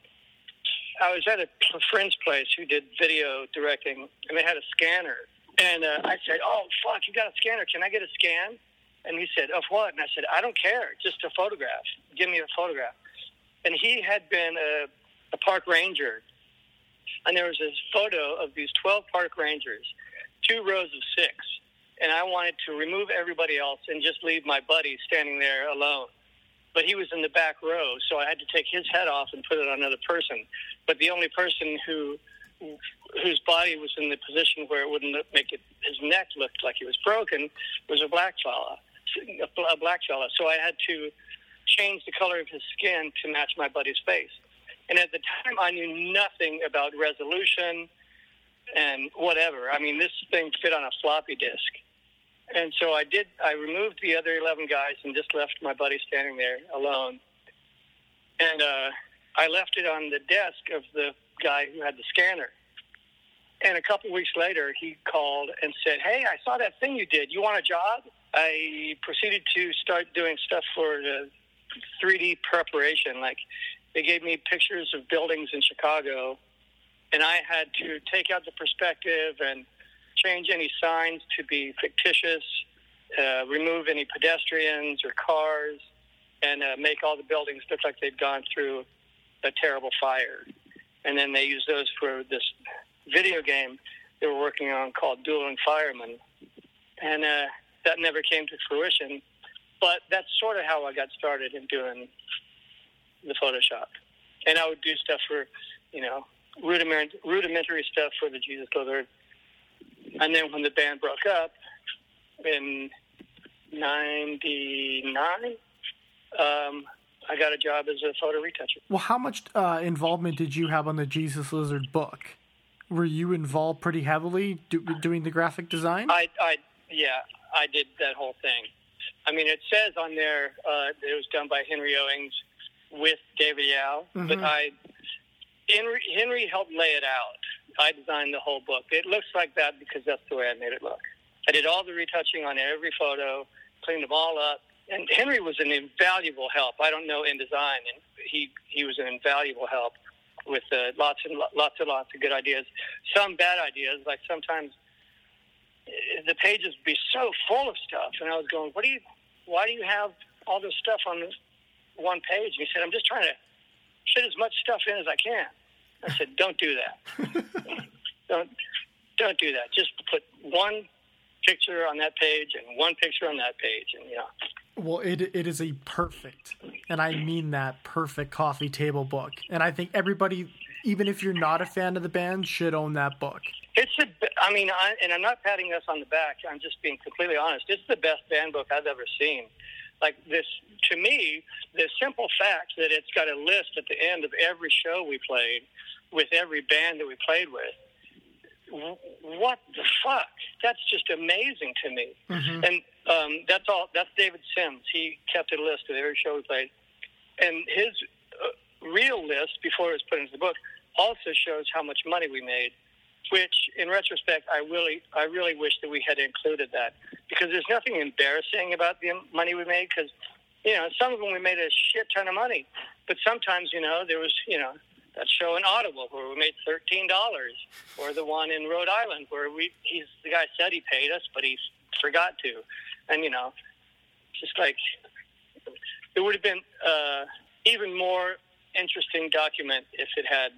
I was at a friend's place who did video directing, and they had a scanner. And uh, I said, "Oh fuck, you got a scanner? Can I get a scan?" And he said, "Of what?" And I said, "I don't care. Just a photograph. Give me a photograph." And he had been a, a park ranger, and there was this photo of these twelve park rangers two rows of six, and I wanted to remove everybody else and just leave my buddy standing there alone. But he was in the back row, so I had to take his head off and put it on another person. But the only person who whose body was in the position where it wouldn't make it his neck looked like he was broken was a black fella, a black fella. So I had to change the color of his skin to match my buddy's face. And at the time, I knew nothing about resolution and whatever. I mean, this thing fit on a floppy disk. And so I did, I removed the other 11 guys and just left my buddy standing there alone. And uh, I left it on the desk of the guy who had the scanner. And a couple weeks later, he called and said, "Hey, I saw that thing you did. You want a job?" I proceeded to start doing stuff for the 3D preparation. Like they gave me pictures of buildings in Chicago, and I had to take out the perspective and change any signs to be fictitious, uh, remove any pedestrians or cars, and uh, make all the buildings look like they'd gone through a terrible fire. And then they used those for this video game they were working on called Dueling Firemen. And uh, that never came to fruition. But that's sort of how I got started in doing the Photoshop. And I would do stuff for, you know, rudiment, rudimentary stuff for the Jesus Lizard. And then when the band broke up in 99, um, I got a job as a photo retoucher.
Well, how much uh, involvement did you have on the Jesus Lizard book? Were you involved pretty heavily do, doing the graphic design?
I, I, yeah, I did that whole thing. I mean, it says on there uh, it was done by Henry Owings with David Yow, mm-hmm. but I Henry, Henry helped lay it out. I designed the whole book. It looks like that because that's the way I made it look. I did all the retouching on every photo, cleaned them all up, and Henry was an invaluable help. I don't know in design, and he he was an invaluable help with uh, lots and lots and lots of good ideas. Some bad ideas, like sometimes the pages would be so full of stuff, and I was going, "What do you? Why do you have all this stuff on one page?" And he said, "I'm just trying to fit as much stuff in as I can." I said, "Don't do that. don't don't do that. Just put one picture on that page and one picture on that page, and you know."
Well, it it is a perfect, and I mean that perfect coffee table book, and I think everybody, even if you're not a fan of the band, should own that book.
It's a, I mean, I, and I'm not patting us on the back. I'm just being completely honest. It's the best band book I've ever seen. Like this, to me, the simple fact that it's got a list at the end of every show we played with every band that we played with. What the fuck? That's just amazing to me. Mm-hmm. And um, that's all. That's David Sims. He kept a list of every show we played, and his uh, real list before it was put into the book also shows how much money we made which in retrospect I really I really wish that we had included that. Because there's nothing embarrassing about the money we made because you know some of them we made a shit ton of money. But sometimes you know there was you know that show in Audible where we made thirteen dollars or the one in Rhode Island where we he's the guy said he paid us but he forgot to. And you know just like it would have been uh, even more interesting document if it had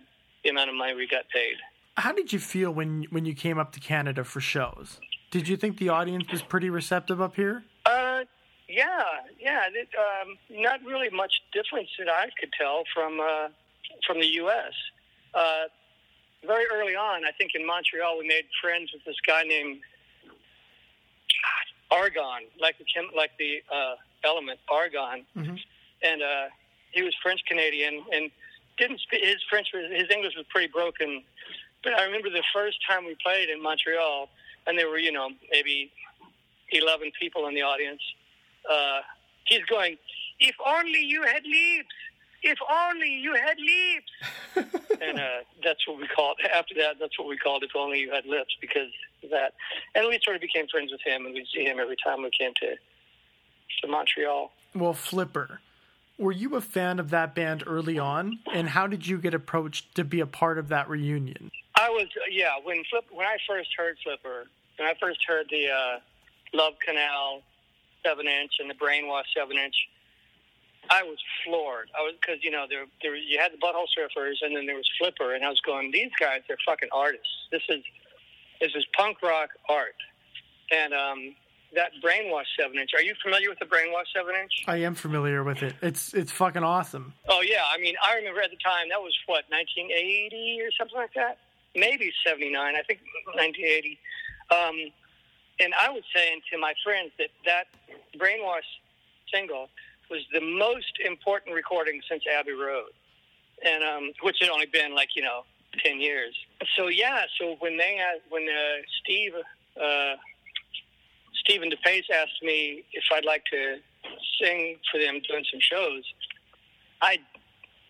the amount of money we got paid.
How did you feel when when you came up to Canada for shows? Did you think the audience was pretty receptive up here?
Uh, yeah, yeah. It, um, not really much difference that I could tell from uh, from the U.S. Uh, very early on, I think in Montreal, we made friends with this guy named Argon, like the chem- like the uh, element argon, mm-hmm. and uh, he was French Canadian and didn't speak his French. His English was pretty broken but I remember the first time we played in Montreal, and there were, you know, maybe 11 people in the audience. Uh, he's going, if only you had leaves. If only you had lips. and uh, that's what we called, after that, that's what we called If Only You Had Lips because of that. And we sort of became friends with him, and we'd see him every time we came to, to Montreal.
Well, Flipper, were you a fan of that band early on? And how did you get approached to be a part of that reunion?
I was yeah when Flip when I first heard Flipper when I first heard the uh, Love Canal seven inch and the Brainwash seven inch, I was floored. I was because you know there there you had the Butthole Surfers and then there was Flipper and I was going these guys they're fucking artists. This is this is punk rock art and um, that Brainwash seven inch. Are you familiar with the Brainwash seven inch?
I am familiar with it. It's it's fucking awesome.
Oh yeah, I mean I remember at the time that was what 1980 or something like that maybe 79, I think 1980. Um, and I was saying to my friends that that Brainwash single was the most important recording since Abbey Road, and um, which had only been like you know 10 years. So yeah, so when they had, when uh, Steve uh, Stephen DePace asked me if I'd like to sing for them doing some shows, I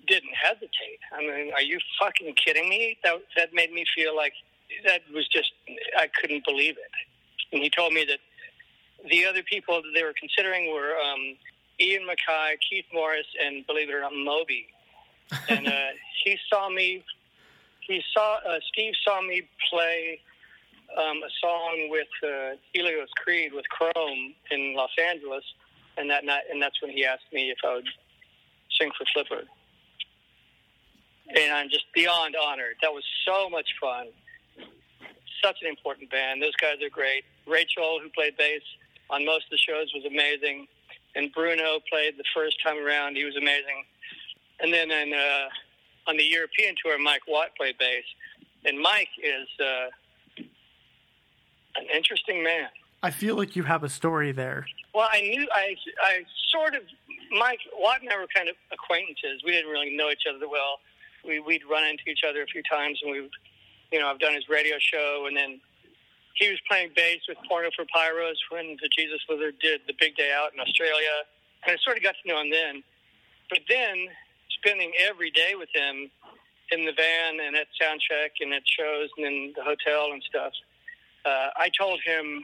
didn't hesitate. I mean, are you fucking kidding me? That that made me feel like that was just I couldn't believe it. And he told me that the other people that they were considering were um, Ian MacKaye, Keith Morris, and believe it or not, Moby. And uh, he saw me. He saw uh, Steve saw me play um, a song with uh, Helios Creed with Chrome in Los Angeles, and that night, and that's when he asked me if I would sing for Flipper. And I'm just beyond honored. That was so much fun. Such an important band. Those guys are great. Rachel, who played bass on most of the shows, was amazing. And Bruno played the first time around. He was amazing. And then in, uh, on the European tour, Mike Watt played bass. And Mike is uh, an interesting man.
I feel like you have a story there.
Well, I knew I I sort of Mike Watt and I were kind of acquaintances. We didn't really know each other that well. We we'd run into each other a few times, and we, would you know, I've done his radio show, and then he was playing bass with Porno for Pyros when the Jesus Lizard did the Big Day Out in Australia, and I sort of got to know him then. But then spending every day with him in the van and at soundcheck and at shows and in the hotel and stuff, uh, I told him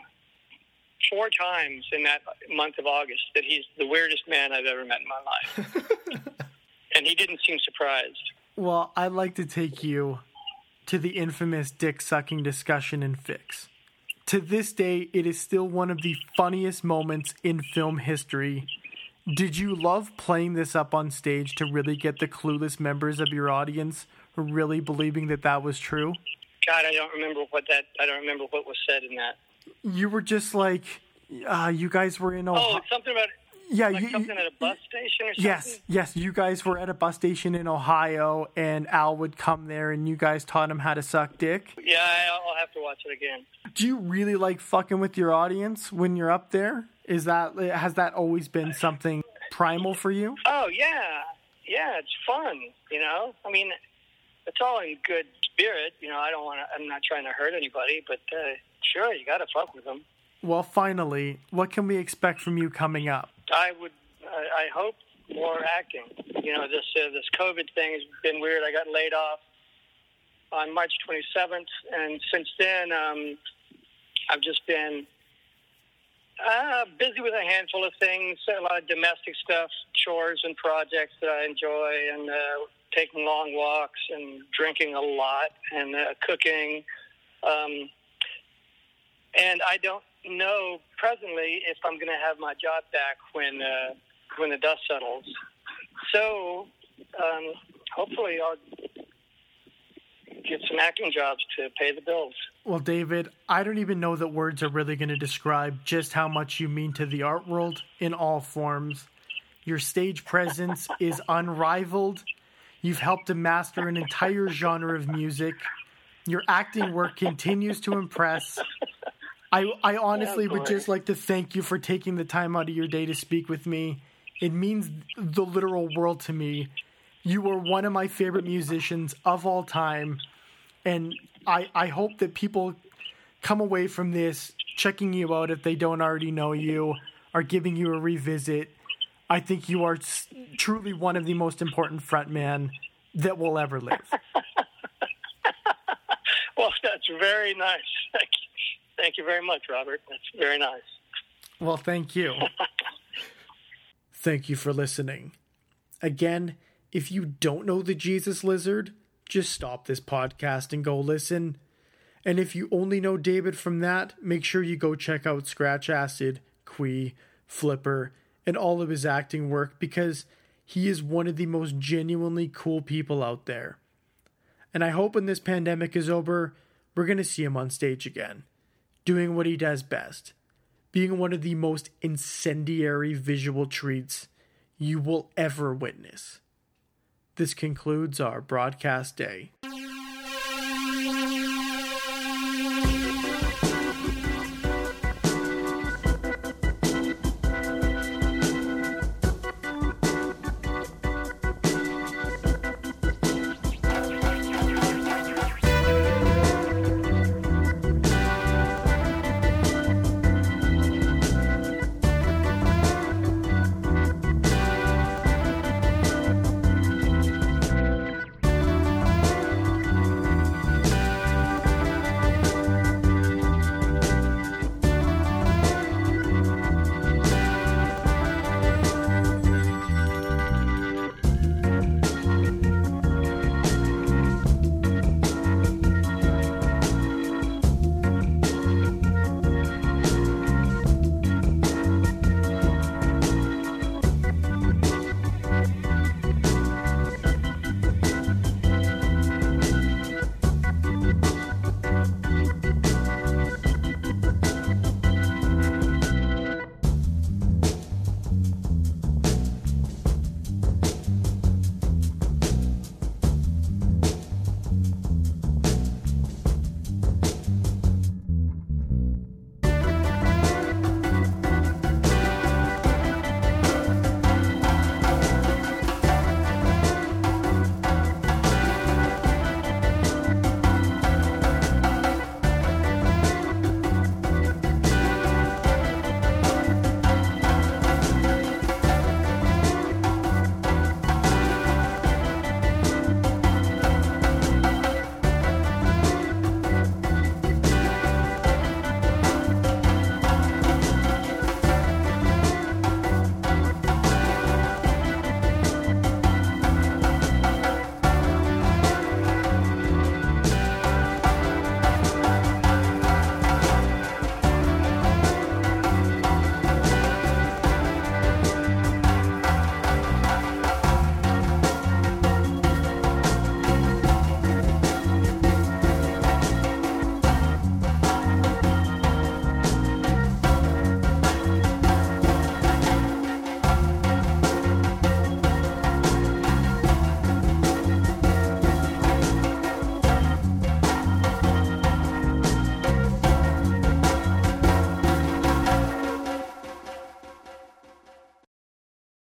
four times in that month of August that he's the weirdest man I've ever met in my life. and he didn't seem surprised.
Well, I'd like to take you to the infamous dick sucking discussion in Fix. To this day, it is still one of the funniest moments in film history. Did you love playing this up on stage to really get the clueless members of your audience really believing that that was true?
God, I don't remember what that. I don't remember what was said in that.
You were just like, uh, you guys were in Ohio.
Oh, something about
yeah,
like
you,
something at a bus station or something.
Yes, yes. You guys were at a bus station in Ohio, and Al would come there, and you guys taught him how to suck dick.
Yeah, I'll have to watch it again.
Do you really like fucking with your audience when you're up there? Is that has that always been something primal for you?
Oh yeah, yeah. It's fun. You know, I mean, it's all in good spirit. You know, I don't want to. I'm not trying to hurt anybody, but uh, sure, you got to fuck with them.
Well, finally, what can we expect from you coming up?
I would. I, hope more acting. You know, this uh, this COVID thing has been weird. I got laid off on March 27th, and since then, um, I've just been uh, busy with a handful of things, a lot of domestic stuff, chores and projects that I enjoy, and uh, taking long walks and drinking a lot and uh, cooking. Um, and I don't know presently if I'm going to have my job back when uh, when the dust settles. So um, hopefully I'll get some acting jobs to pay the bills.
Well, David, I don't even know that words are really going to describe just how much you mean to the art world in all forms. Your stage presence is unrivaled. You've helped to master an entire genre of music. Your acting work continues to impress. I, I oh, honestly would just like to thank you for taking the time out of your day to speak with me. It means the literal world to me. You are one of my favorite musicians of all time. And I, I hope that people come away from this checking you out if they don't already know you, are giving you a revisit. I think you are truly one of the most important frontmen that will ever live.
well, that's very nice. Thank you. Thank you very much, Robert. That's very nice.
Well, thank you. thank you for listening. Again, if you don't know the Jesus Lizard, just stop this podcast and go listen. And if you only know David from that, make sure you go check out Scratch Acid, Qui, Flipper, and all of his acting work because he is one of the most genuinely cool people out there. And I hope when this pandemic is over, we're going to see him on stage again, doing what he does best, being one of the most incendiary visual treats you will ever witness. This concludes our broadcast day.